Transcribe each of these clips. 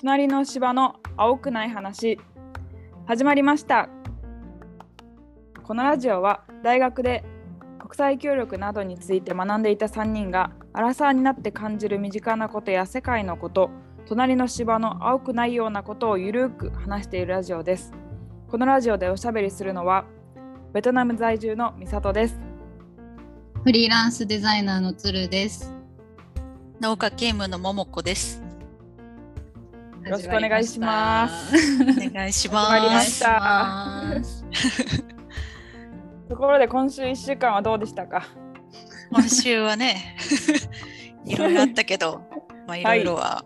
隣の芝の青くない話始まりましたこのラジオは大学で国際協力などについて学んでいた3人がアラサーになって感じる身近なことや世界のこと隣の芝の青くないようなことをゆるく話しているラジオですこのラジオでおしゃべりするのはベトナム在住の美里ですフリーランスデザイナーの鶴です。農家兼務の桃子です。よろしくお願いしますお願いします。始 まところで今週1週間はどうでしたか？今週はね、いろいろあったけど、まあいろいろは、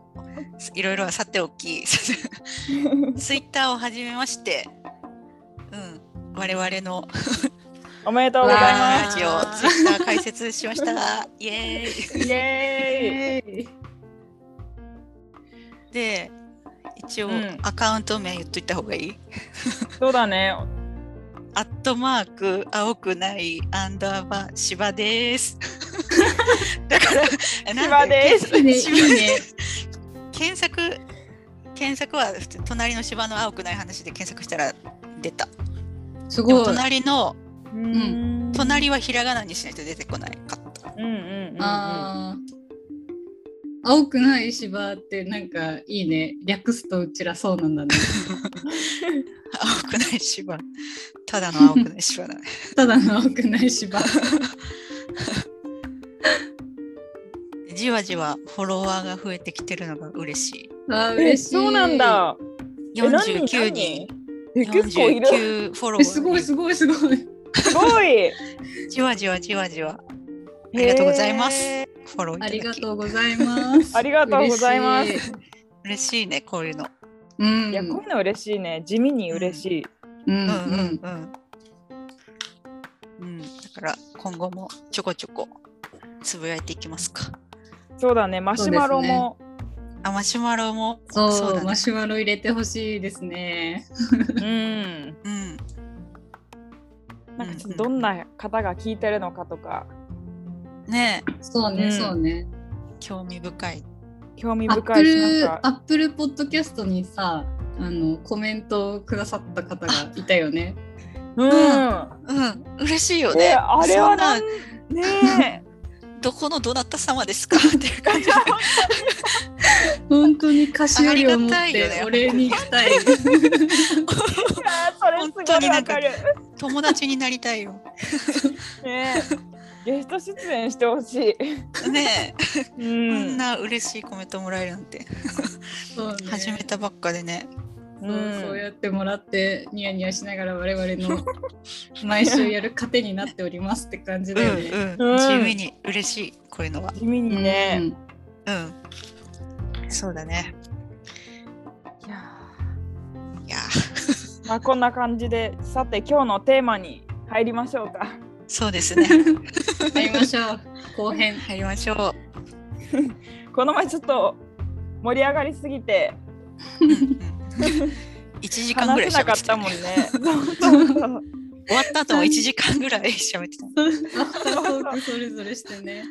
い、ろいろはさておき、ツイッターを始めまして、うん、我々のおめでとうございまラジオ、ツイッター開設しました。イエーイ。すイエーイで、一応、うんアカウント名言っといた方がいい？そうだねアットマーク青くないアンダーバー芝です。だから、芝ですいいね、芝いいね。検索検索は隣の芝の青くない話で検索したら出た。すごい。隣のうん隣はひらがなにしないと出てこないかった。うんうんうんうんあー青くない芝ってなんかいいね。略すとうちらそうなんだね。青くない芝。ただの青くない芝だね。ただの青くない芝。じわじわフォロワーが増えてきてるのが嬉しい。あ嬉しい。そうなん。だえ何人49人。え結構いる49フォロワー。えすごいすごいすごい。すごいじわじわじわじわ。ありがとうございますへフォローありがとうございます。ありがとうございます嬉しい。嬉しいね、こういうの。うん。いやこういうの嬉しいね地味に嬉しい、うんうんうんうん。うん。うん、だから今後もちょこちょこつぶやいていきますか。そうだねマシュマロも、あ、マシュマロも。そうだねマシュマロ入れてほしいですね。うんうん。なんかちょっとどんな方が聞いてるのかとかねえ、そうね、うんそうね。興味深い。興味アッ深いしプルなんかアップルポッドキャストにさあのコメントをくださった方がいたよね。うん、うん、嬉しいよね。えあれはなね どこのどなた様ですか？っていう感じで。本当に菓子折りたいよねてお礼に行きたい。えあーそれすごいわかる友達になりたいよ。ねえゲスト出演してほしい、ねえ、うこんんな嬉しいコメントもらえるなんて。ね。始めたばっかでね。そううん。そうやってもらってニヤニヤしながら我々の 毎週やる糧になっておりますって感じだよね。うん、うん。地味に嬉しい、こういうのは。地味にね、うん。そうだね。いやいやー。まあこんな感じで。さて今日のテーマに入りましょうか。ー、そうですね。うんやりましょう後編。入りましょこの前ちょっと盛り上がりすぎてう。うんうん1時間ぐらい喋ったてたもんね。終わった後も1時間ぐらい喋ってた。それぞれしてね。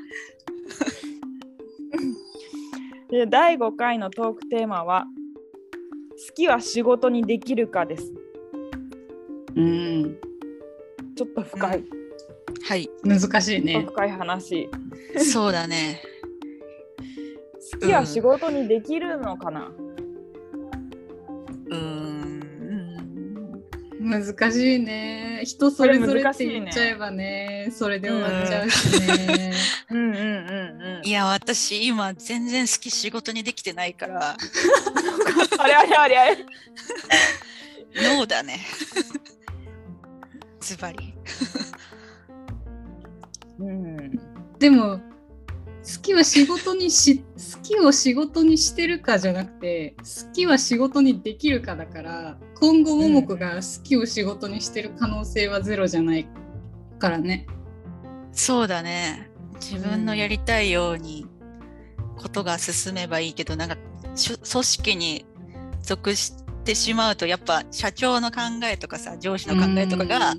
で第5回のトークテーマは「好きは仕事にできるか」です。うんちょっと深い、はい、難しいね。深い話。そうだね。好きは仕事にできるのかな、うーん。難しいね。人それぞれってこれ難しいね言っちゃえばね、それで終わっちゃうしね。うんうんうんうんいや、私、今、全然好き仕事にできてないから、あれあれあれあれ。ノーだね。ズバリ。うんでも好きは仕事にし好きを仕事にしてるかじゃなくて好きは仕事にできるかだから今後桃子が好きを仕事にしてる可能性はゼロじゃないからね。そうだね。自分のやりたいようにことが進めばいいけど、なんか、しゅ組織に属してしまうと、やっぱ社長の考えとかさ、上司の考えとかが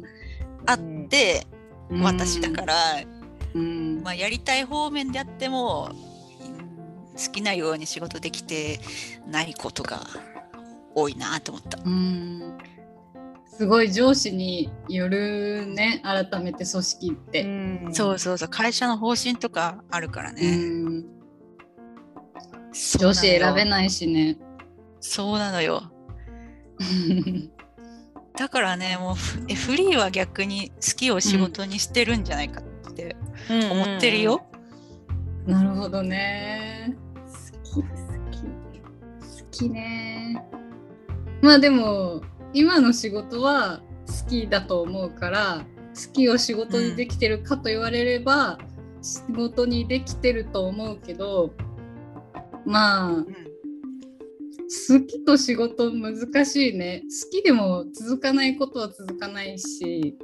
あって、うん私だから、うんまあ、やりたい方面であっても、うん好きなように仕事できてないことが多いなと思った。うんすごい上司によるね改めて組織って。うんそうそうそう会社の方針とかあるからうね。上司選べないしね。そうなのよ。だからねもうフえフリーは逆に好きを仕事にしてるんじゃないかって思ってるよ。なるほどね。好き好き好きね。まあでも今の仕事は好きだと思うから好きを仕事にできてるかと言われれば、仕事にできてると思うけどまあうん好きと仕事難しいね。好きでも続かないことは続かないし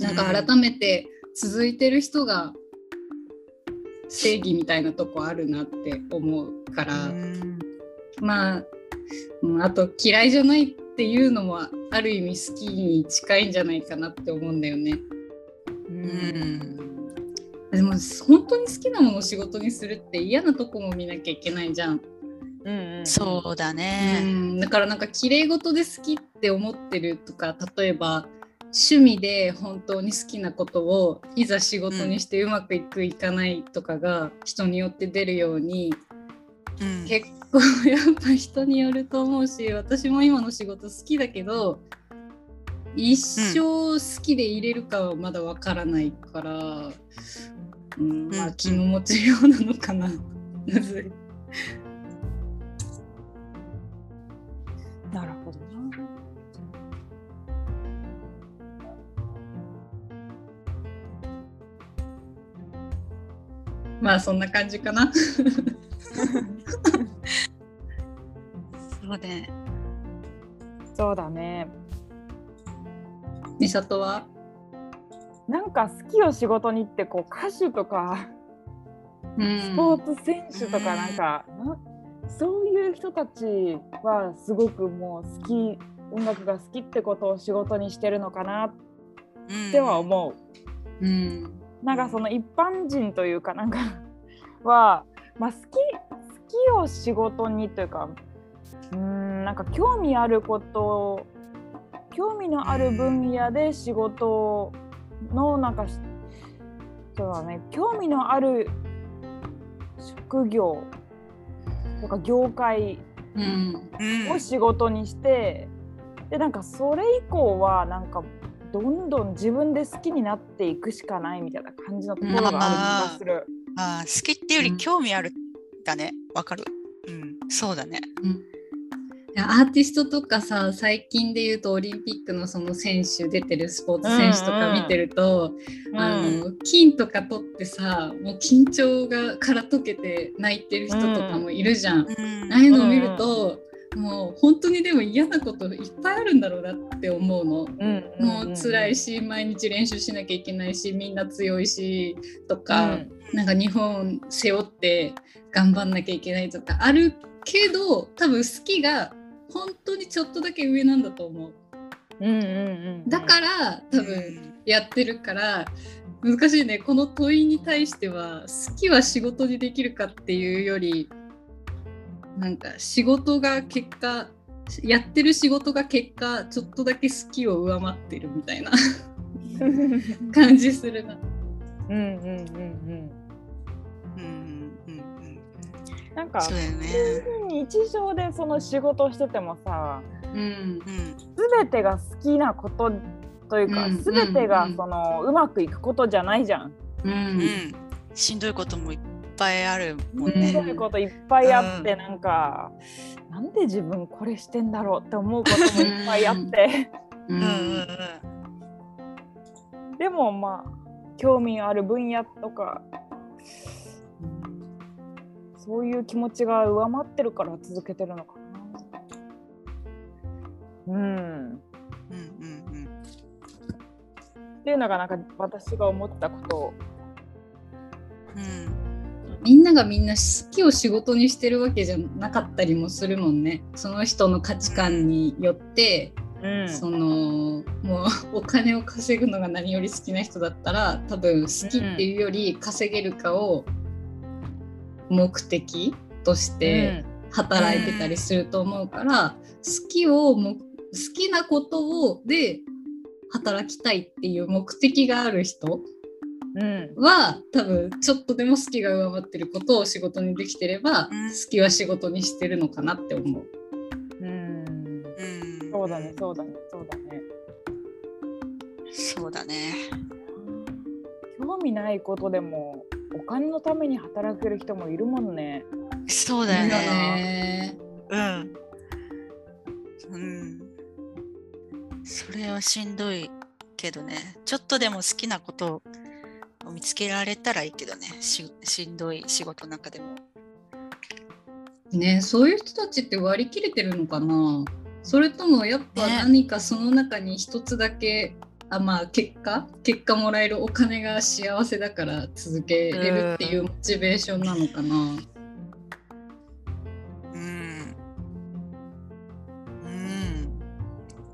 なんか改めて続いてる人が正義みたいなとこあるなって思うから、うん。まあうんあと嫌いじゃないっていうのもある意味好きに近いんじゃないかなって思うんだよね。ううん。んでも本当に好きなものを仕事にするって嫌なとこも見なきゃいけないじゃん。うんそうだうね。んだからなんか綺麗事で好きって思ってるとか例えば趣味で本当に好きなことをいざ仕事にしてうまくいくいかないとかが人によって出るようにうん結構やっぱ人によると思うし私も今の仕事好きだけど一生好きでいれるかはまだわからないから、うんまあうん気の持ちようなのかな。なるほどな。まあそんな感じかな。そうね。そうだね。美里は？なんか好きを仕事にってこう歌手とかスポーツ選手とかなんか、なそういう人たちはすごくもう好き音楽が好きってことを仕事にしてるのかな。っては思う。うん。なんかその一般人というかなんかは、まあ、好き好きを仕事にというかうーんなんか興味あること興味のある分野で仕事のなんかしそうだね。興味のある職業とか業界うんうんを仕事にして、でなんかそれ以降はなんかどんどん自分で好きになっていくしかないみたいな感じのところがある気がする。あー好きっていうようんり興味あるだね。わかる。うん、そうだね。うんアーティストとかさ最近で言うとオリンピックのその選手出てるスポーツ選手とか見てると、あの金とか取ってさもう緊張がから解けて泣いてる人とかもいるじゃん。うん。ああいうのを見ると、もう本当にでも嫌なこといっぱいあるんだろうなって思うの。うんもう辛いし毎日練習しなきゃいけないしみんな強いしとか、なんか日本背負って頑張んなきゃいけないとかあるけど多分好きが本当にちょっとだけ上なんだと思う。うんうんうんだから多分やってるから難しいねこの問いに対しては好きは仕事にできるかっていうよりなんか仕事が結果やってる仕事が結果ちょっとだけ好きを上回ってるみたいな感じするな。うんうんうんうんうんうんうんなんかそうだよね。日常でその仕事しててもさうん。うん全てが好きなことというか、うん全てうんがそのうまくいくことじゃないじゃん。ううん。ん、しんどいこともいっぱいあるもんうんね。そういうこといっぱいあって、うんなんかなんで自分これしてんだろうって思うこともいっぱいあって、ううんん。うん。でもまあ興味ある分野とかそういう気持ちが上回ってるから続けてるのかな。うんうん。うん。うん。っていうのがなん。か私が思ったことうん。みん。ながみん。な好きを仕事にしてるわけじゃなかったりもするもん。ね。その人の価値観によって、うん。そのもうお金を稼ぐのが何より好きな人だったら多分好きっていうより稼げるかを目的として働いてたりすると思うから、好きをも好きなことをで働きたいっていう目的がある人うん。うんは多分ちょっとでも好きが上回ってることを仕事にできてれば、うん。好きは仕事にしてるのかなって思う。うん。うんそうだねそうだねそうだね。そうだね。興味ないことでもお金のために働ける人もいるもんねそうだよだね。ね。うん。うん。それはしんどいけどね。ちょっとでも好きなことを見つけられたらいいけどね。ししんどい仕事の中でも。ねそういう人たちって割り切れてるのかなそれともやっぱね何かその中に一つだけ、あまあ結果？結果もらえるお金が幸せだから続けれるっていうモチベーションなのかな、うん。うん。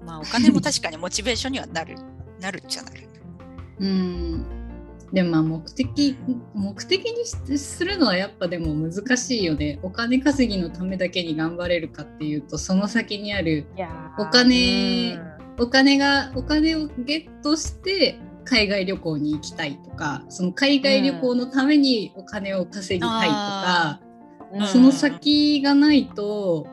まあお金も確かにモチベーションにはなる。なるっちゃなる。うんでもまあ目的目的にしするのはやっぱでも難しいよねお金稼ぎのためだけに頑張れるかっていうとその先にあるお金お金がお金をゲットして海外旅行に行きたいとかその海外旅行のためにお金を稼ぎたいとか、うんうんその先がないと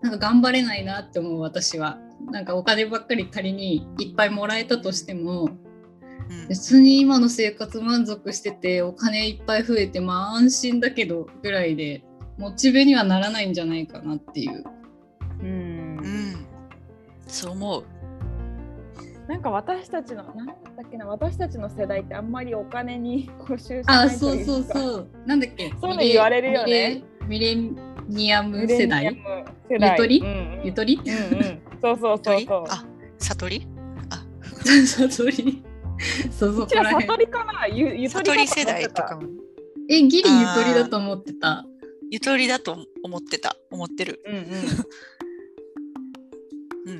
なんか頑張れないなって思う私は。なんかお金ばっかり仮にいっぱいもらえたとしてもうん別に今の生活満足しててお金いっぱい増えてまあ安心だけどぐらいでモチベにはならないんじゃないかなっていう。そう思う。なんか私たちの何だったっけな私たちの世代ってあんまりお金に固執しあないというか。そうそうそう。なんだっけ？そういうの言われるよね。ミレニアム世代？ム世代。ゆとり？うんうん。ゆとり？うんうん。そうそうそうそう。あ、悟り？あ、悟り そうそううちらこら辺。悟りかな？ゆゆとり悟り世代とかも。えギリゆとりだと思ってた。ゆとりだと思ってた。思ってる。うんうんうん、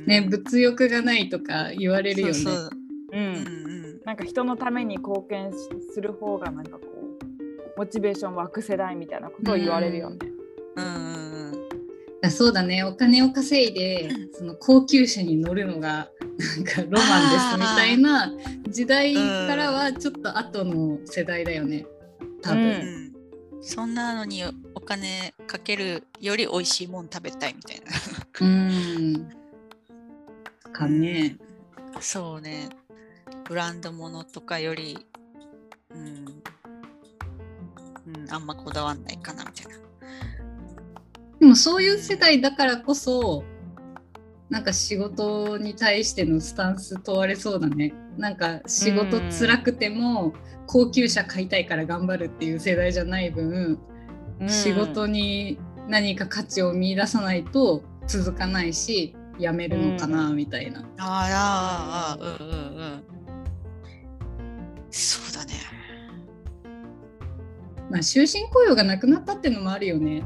ね物欲がないとか言われるよね。そうそう。ううんん。なんか人のために貢献しする方がなんかこうモチベーション湧く世代みたいなことを言われるよね。うんうんそうだね。お金を稼いでうん。その高級車に乗るのがなんかロマンですみたいな時代からはちょっと後の世代だよね。多分、ううんん。そんなのにお金かけるより美味しいもん食べたいみたいな。うんかね。そうね。ブランド物とかより、うん、うん、あんまこだわんないかなみたいな。でもそういう世代だからこそなんか仕事に対してのスタンス問われそうだね。なんか仕事辛くても高級車買いたいから頑張るっていう世代じゃない分、うん。仕事に何か価値を見出さないと続かないし辞めるのかなみたいな、あーあー、あーうんうんうん。そうだね。まあ終身雇用がなくなったっていうのもあるよね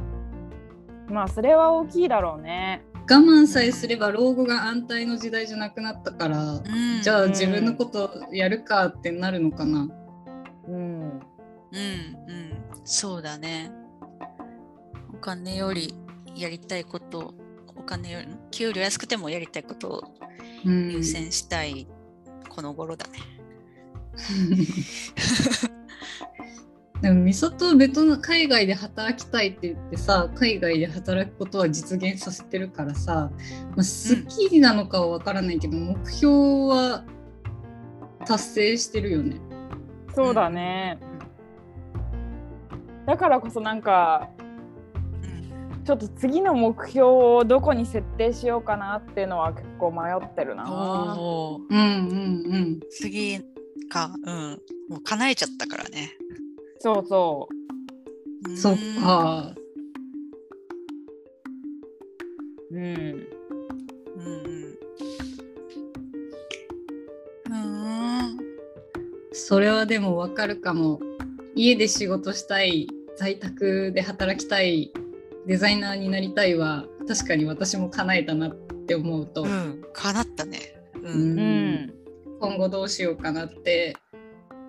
まあそれは大きいだろうね。我慢さえすれば老後が安泰の時代じゃなくなったから、うん、じゃあ自分のことやるかってなるのかな、うんうんうん、そうだね。お金よりやりたいこと、お金より、給料安くてもやりたいことをうん優先したいこの頃だね。でも美里ベトナ海外で働きたいって言ってさ海外で働くことは実現させてるからさ、まあ、好きなのかは分からないけど、目標は達成してるよね。そうだね。だからこそなんかうんちょっと次の目標をどこに設定しようかなっていうのは結構迷ってるな。おーうんうん次か、うん。もう叶えちゃったからね。そうそうん。そっか。う。うん。うんうん。うん。それはでも分かるかも。家で仕事したい在宅で働きたいデザイナーになりたいは確かに私も叶えたなって思うと、うん。叶ったね。う。うんうん。今後どうしようかなって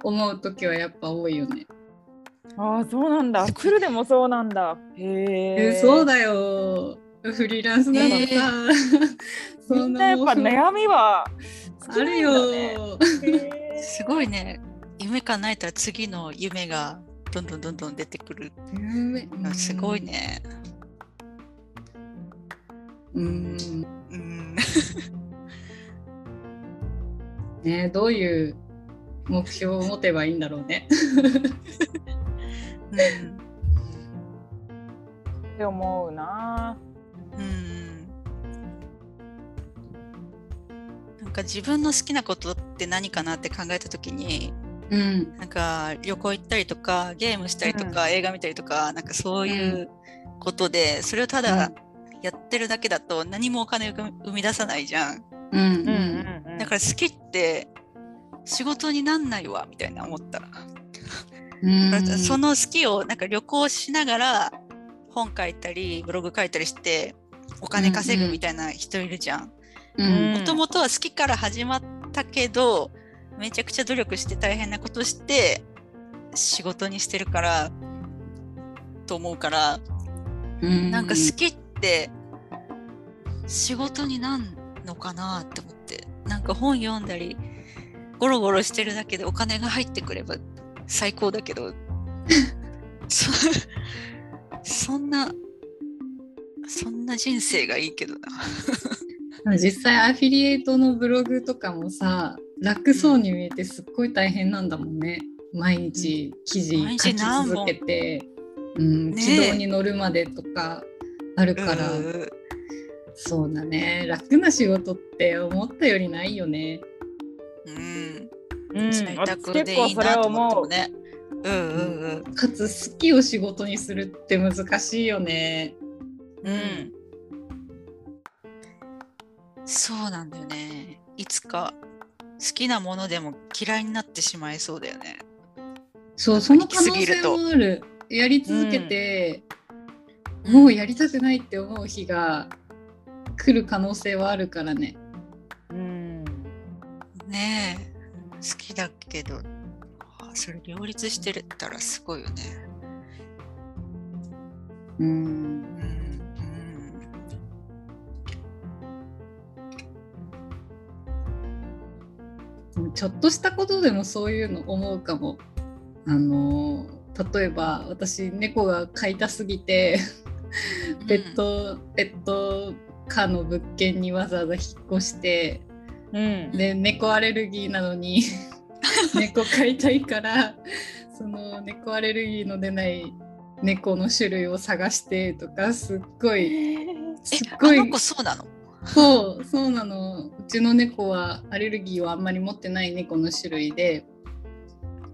思う時はやっぱ多いよね。ああそうなんだ。鶴でもそうなんだ。へえ。そうだよ。フリーランスなのさ。そみんなやっぱ悩みはあるよ。すごいね。夢叶えたら次の夢がどんどんどんどん出てくる。夢すごい。ね。うん。うん。ねどういう目標を持てばいいんだろうね。って思うな。うん。なんか自分の好きなことって何かなって考えたときに、うん。なんか旅行行ったりとかゲームしたりとか、映画見たりとかなんかそういうことで、それをただやってるだけだと何もお金を生み出さないじゃん。うん。うんうんうん。だから好きって仕事になんないわみたいな思った。その好きをなんか旅行しながら本書いたりブログ書いたりしてお金稼ぐみたいな人いるじゃん。うんもともとは好きから始まったけどめちゃくちゃ努力して大変なことして仕事にしてるからと思うからうんなんか好きって仕事になんのかなって思ってなんか本読んだりゴロゴロしてるだけでお金が入ってくれば最高だけど そそんなそんな人生がいいけどな。実際アフィリエイトのブログとかもさ楽そうに見えてすっごい大変なんだもんね。毎日記事毎書き続けて、うん、軌道に乗るまでとかあるから、うんそうだね。楽な仕事って思ったよりないよね。うん。うん、在私宅でいい結構それなと思う。もね。うんうんうん。かつ好きを仕事にするって難しいよね。うん。そうなんだよね。いつか好きなものでも嫌いになってしまいそうだよね。そうその可能性もあるやり続けて、もうやりたくないって思う日が来る可能性はあるからねうん。ねえ。好きだけど、あそれ両立してるったらすごいよね。うんちょっとしたことでもそういうの思うかも。あの例えば私猫が飼いたすぎてうんペット、ペット可の物件にわざわざ引っ越してうん。で猫アレルギーなのに 猫飼いたいからその猫アレルギーの出ない猫の種類を探してとかすっごいすえっ、ごいそうなの？そうそうなのうちの猫はアレルギーをあんまり持ってない猫の種類で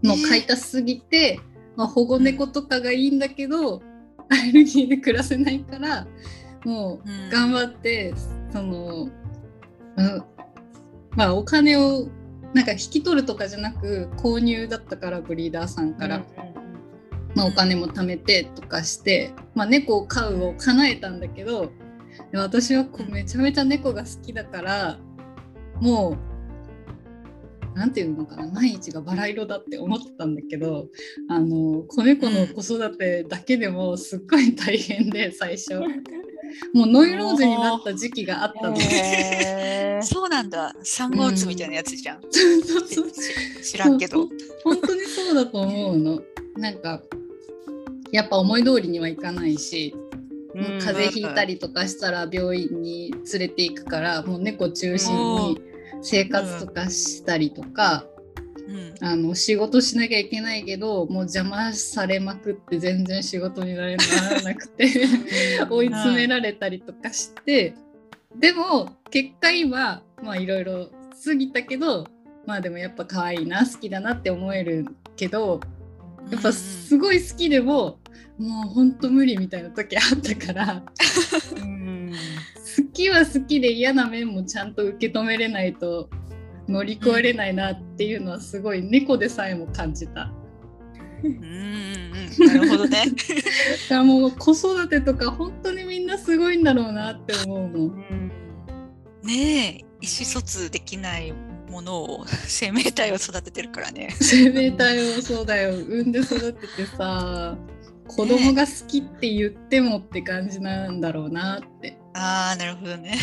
もう飼いたすぎて、まあ、保護猫とかがいいんだけど、アレルギーで暮らせないからもううん頑張って、その、うんまあお金をなんか引き取るとかじゃなく購入だったからブリーダーさんから、まあ、お金も貯めてとかして、まあ、猫を飼うを叶えたんだけどで私はこうめちゃめちゃ猫が好きだからもうなんていうのかな毎日がバラ色だって思ってたんだけどあの子猫の子育てだけでもすっごい大変で最初 もうノイローゼになった時期があったの。へー そうなんだ。三号ツみたいなやつじゃん。そうそうそうし知らんけど。本当にそうだと思うの。なんかやっぱ思い通りにはいかないし、うん風邪ひいたりとかしたら病院に連れて行くからもう猫中心に生活とかしたりとか、うん。あの仕事しなきゃいけないけどもう邪魔されまくって全然仕事になれなくて 追い詰められたりとかして、でも結果今まあいろいろ過ぎたけどまあでもやっぱ可愛いな好きだなって思えるけどやっぱすごい好きでも、もうほんと無理みたいな時あったからうん好きは好きで嫌な面もちゃんと受け止めれないと乗り越えれないなっていうのはすごい猫でさえも感じた。うん。なるほどね。だからもう子育てとか本当にみんなすごいんだろうなって思うもん。うんねえ、意思疎通できないものを生命体を育ててるからね。生命体をそうだよ産んで育ててさ子供が好きって言ってもって感じなんだろうなって。ああなるほどね。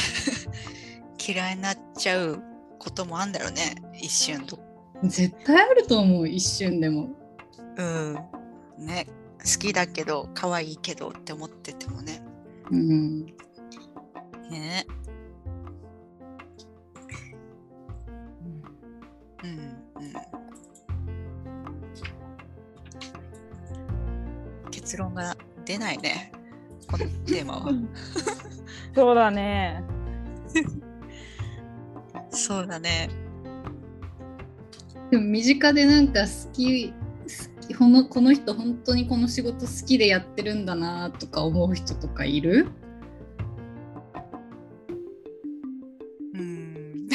嫌いになっちゃうこともあんだろうね一瞬と。絶対あると思う一瞬でも。うん。ね好きだけど可愛いけどって思っててもね。うん、ねうんうん。結論が出ないねこのテーマは。そうだね。そうだね。でも身近でなんか好き好きこのこの人本当にこの仕事好きでやってるんだなとか思う人とかいる？うん。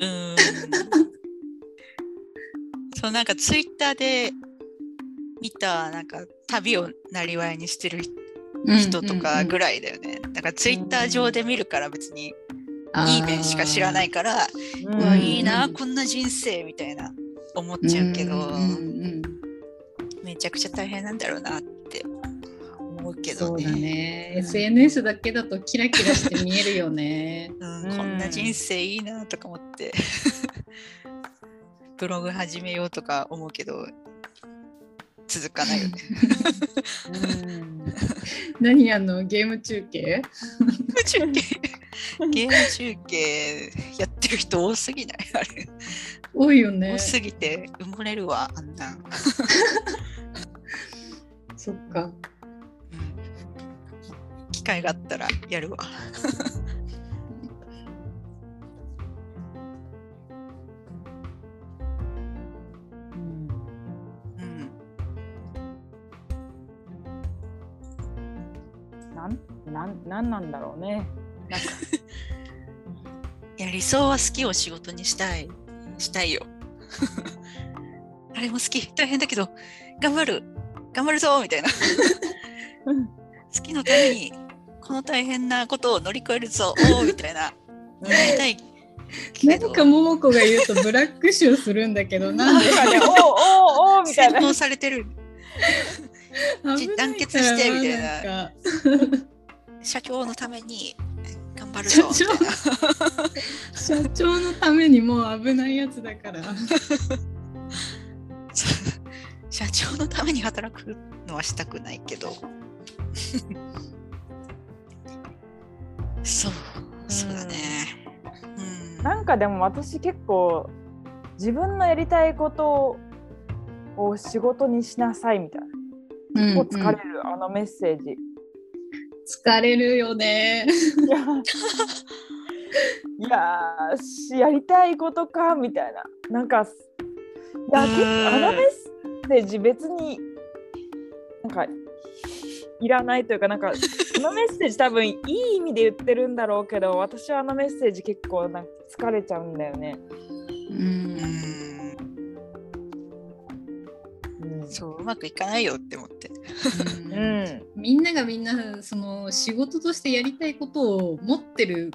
うん。そうなんかツイッターで見たなんか旅をなりわいにしてる人とかぐらいだよね。だからツイッター上で見るから別にいい面しか知らないいから、ううわうんいいな、うんこんな人生みたいな思っちゃうけど、うんうんめちゃくちゃ大変なんだろうなって思うけどそうだね。ね SNS だけだとキラキラして見えるよね。うんうん。こんな人生いいなとか思って。ブログ始めようとか思うけど続かないよね。うん何やんのゲーム中継？中継？ゲーム中継やってる人多すぎない？あれ、多いよね多。すぎて埋もれるわあんな、そっか。うん機会があったらやるわ。なんなんなんだろうね。なんか。い や理想は好きを仕事にしたい。したいよ。あれも好き。大変だけど頑張る。頑張るぞみたいな。好きのためにこの大変なことを乗り越えるぞ。おーみたいな。なんか桃子が言うとブラックシューするんだけど なんでかね、おーおーおーみたいな。洗脳されてる。団結してみたいな社長のために頑張るぞみたいな 社長のためにもう危ないやつだから。社長のために働くのはしたくないけど そうそうだねうんなんかでも私結構自分のやりたいことを仕事にしなさいみたいな。うん結構疲れる、あのメッセージ。疲れるよね。いや いやーしやりたいことかみたいな。なんか、いや、結構あのメッセージ別になんかいらないというか、なんか、このメッセージ多分いい意味で言ってるんだろうけど、私はあのメッセージ結構なんか疲れちゃうんだよね。ううんそううまくいかないよって思ってうん。みんながみんなその仕事としてやりたいことを持ってる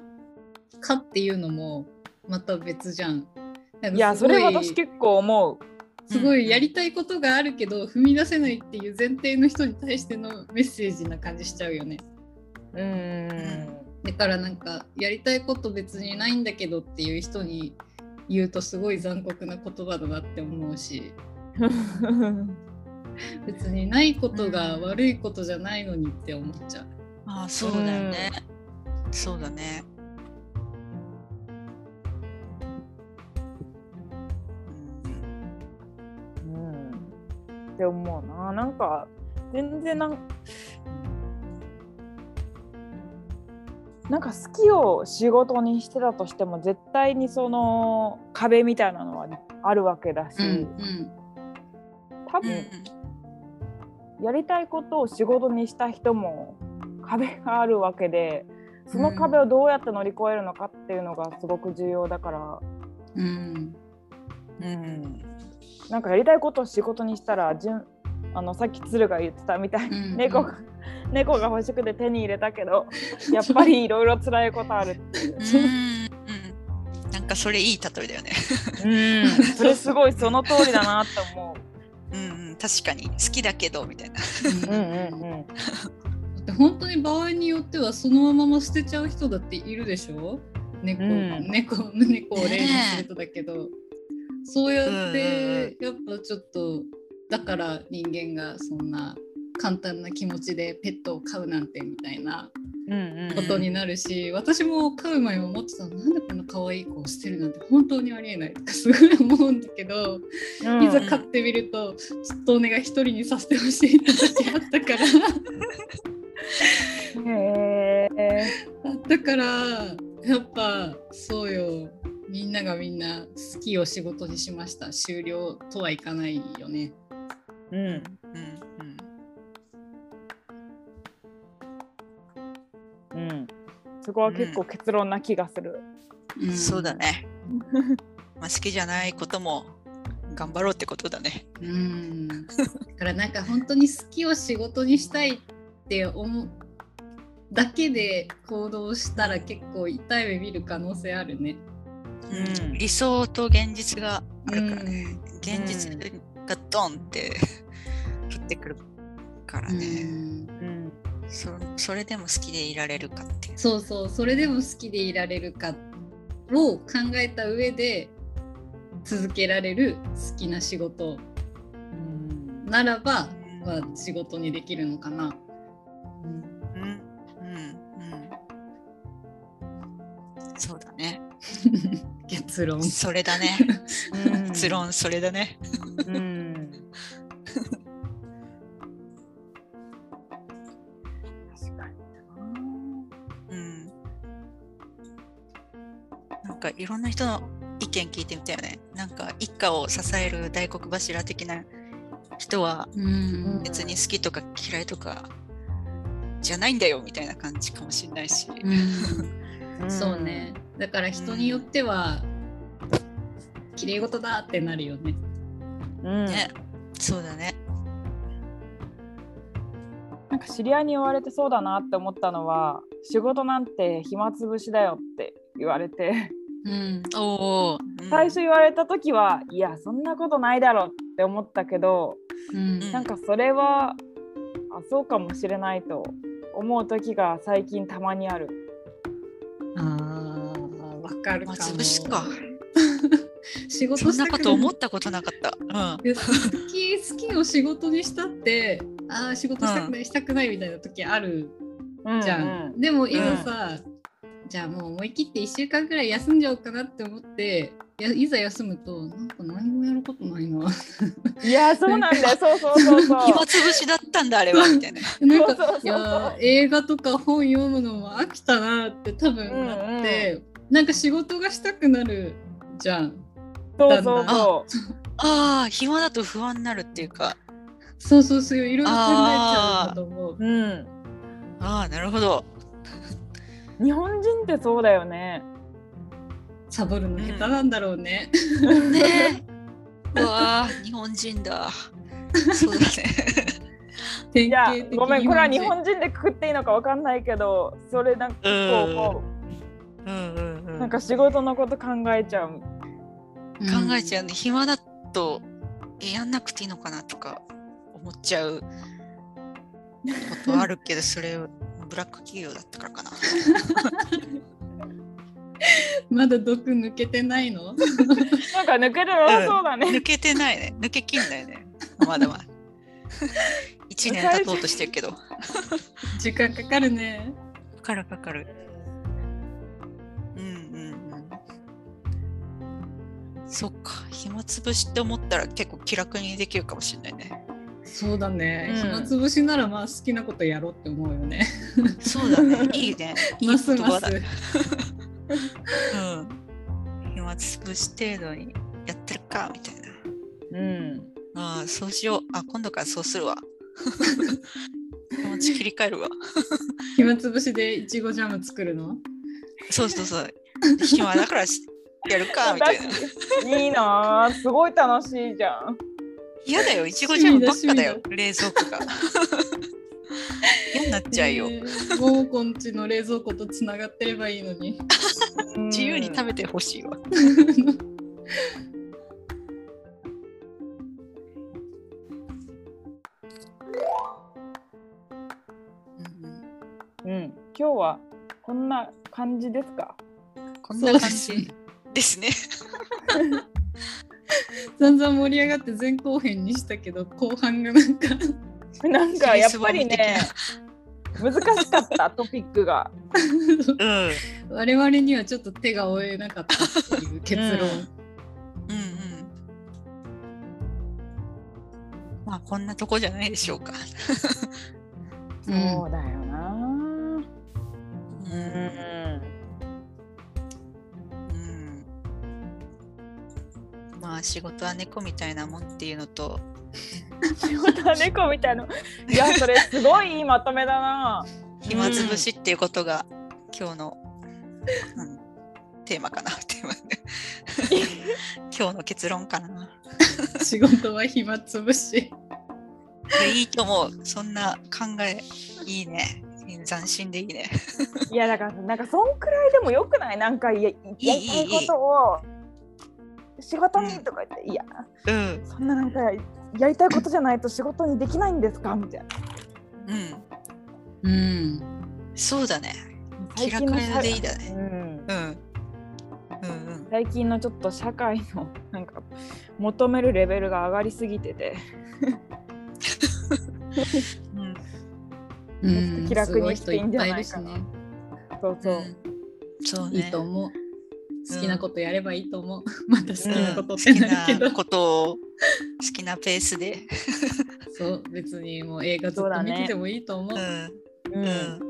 かっていうのもまた別じゃん。なんかいや、それ私結構思う。すごいやりたいことがあるけど踏み出せないっていう前提の人に対してのメッセージな感じしちゃうよね。うん。だからなんかやりたいこと別にないんだけどっていう人に言うとすごい残酷な言葉だなって思うし 別にないことが悪いことじゃないのにって思っちゃう。ああそうだよね。そうだね。うん。って思うな。なんか全然なんなんか好きを仕事にしてたとしても絶対にその壁みたいなのはあるわけだし、うん多うんうん。分やりたいことを仕事にした人も壁があるわけでその壁をどうやって乗り越えるのかっていうのがすごく重要だから、うん。うん。なんかやりたいことを仕事にしたらじゅんあのさっき鶴が言ってたみたいに、うん猫が猫が欲しくて手に入れたけど やっぱりいろいろ辛いことある。っていう。うん。なんかそれいい例えだよね。うん、それすごいその通りだなって思う。んうん、確かに好きだけどみたいな。う。うんうんうん。だって本当に場合によってはそのまま捨てちゃう人だっているでしょ？猫、うん猫猫を例にするとだけど、そうやってやっぱちょっとだから人間がそんな簡単な気持ちでペットを飼うなんてみたいなことになるし、私も飼う前は思ってたのなんでこんな可愛い子を捨てるなんて本当にありえないとかすごい思うんだけど、うんいざ飼ってみるとちょっとお願い一人にさせてほしいって時あったから。へえ。だからやっぱそうよみんながみんな好きを仕事にしました終了とはいかないよねうん。うんうんうん。そこは結構結論な気がする。うん、そうだね。まあ好きじゃないことも頑張ろうってことだね。うんだからなんか本当に好きを仕事にしたいって思うだけで行動したら結構痛い目見る可能性あるね。うん理想と現実があるからうね。ん現実がドンって降ってくるからうね、んうん。そ。それでも好きでいられるかって。そうそうそれでも好きでいられるかを考えた上で続けられる好きな仕事うんならば、まあ、仕事にできるのかな。うんうんうん。そうだね。結論。それだね。うん結論それだね。うん。いろんな人の意見聞いてみたよね。なんか一家を支える大黒柱的な人はうん別に好きとか嫌いとかじゃないんだよみたいな感じかもしれないし。な。そうね。だから人によっては、綺麗事だってなるよね。うん。ね。そうだね。なんか知り合いに言われてそうだなって思ったのは仕事なんて暇つぶしだよって言われてうん。お最初言われた時はいやそんなことないだろって思ったけどうんうんなんかそれはあそうかもしれないと思う時が最近たまにある。ああ、わかるかも。暇つぶしか。仕事そんなこと思っったことなかった。うん。好き好きを仕事にしたってああ仕事したくない、したくないみたいな時あるうんじゃん、うんでも今さ、じゃあもう思い切って1週間ぐらい休んじゃおうかなって思ってやいざ休むとなんか何もやることないないやそうなんだよそうそうそうそう。暇つぶしだったんだあれはみたいな。なんかそうそうそうそういや映画とか本読むのも飽きたなって多分なって、なんか仕事がしたくなるじゃんそうそうそああ、暇だと不安になるっていうか。そうそうそういろいろ考えちゃうんだと思うう。うん。ああ、なるほど。日本人ってそうだよね。サボるの下手なんだろうね。ねえ。うわあ、日本人だ。そうだね。典いやごめんこれは日人本人でくくっていいのかわかんないけどそれなんかこうもうんうんううんなんか仕事のこと考えちゃう。考えちゃうね。暇だとえやんなくていいのかなとか思っちゃうことあるけど、それブラック企業だったからかな。まだ毒抜けてないの？なんか抜けてなさそうだね。抜けてないね。抜けきんないね。まだまだ。1年経とうとしてるけど。か時間かかるね。かるかかる。うんうんうん。そっか。暇つぶしって思ったら結構気楽にできるかもしれないね。そうだね。うん暇つぶしならまあ好きなことやろうって思うよね。そうだね。いいね。いいますます。うん。暇つぶし程度にやってるかみたいな。うん。ああ、そうしよう。あ、今度からそうするわ。気持ち切り替えるわ。暇つぶしでいちごジャム作るの？そうそうそう。暇だからしやるかみたいな。いいなあすごい楽しいじゃん。嫌だよ、いちごジャムばっかだよ趣、冷蔵庫が。嫌になっちゃうよ。えーももこんちの冷蔵庫とつながってればいいのに。自由に食べべてほしいわ。うんうん、今日はこんな感じですか？こんな感じですね。散々盛り上がって前後編にしたけど後半がなんか なんかやっぱりね、難しかったトピックが。うん。我々にはちょっと手が負えなかったっていう結論。うんうん。まあこんなとこじゃないでしょうか。うんそうだよな。うんうん。うんまあ仕事は猫みたいなもんっていうのと、仕事は猫みたいな。いや、それすごいいいまとめだな。暇つぶしっていうことが今日の、うんテーマかなテーマ 今日の結論かな。仕事は暇つぶし。いやいいと思う。そんな考えいいね。斬新でいいね。いや、だから、なんかそんくらいでもよくない？なんかややりたいことを仕事にとか言って、いや、うん。そんななんかやりたいことじゃないと仕事にできないんですか？みたいな。うん。うん。そうだね。気楽のでいいだね。うんうん。うんうん。最近のちょっと社会のなんか求めるレベルが上がりすぎてて、うん、うん気楽にしていいんじゃないかないいそうそう。そうね。いるしね。いいと思う。好きなことやればいいと思う。また好きなことっ好てきないけど。なことを好きなペースで。そう、別にもう映画ずっと見ててもいいと思う。うん。ううんん。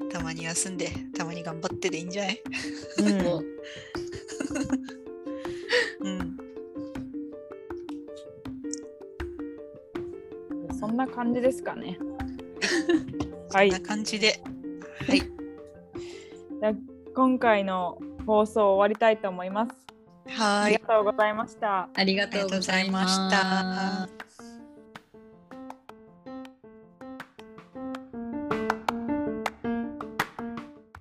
うん。たまに休んで、たまに頑張ってでいいんじゃない？うんそう うん。そんな感じですかね。はいこんな感じで。はい。今回の放送を終わりたいと思います。はーいありが。とうございました。ありがとうございました。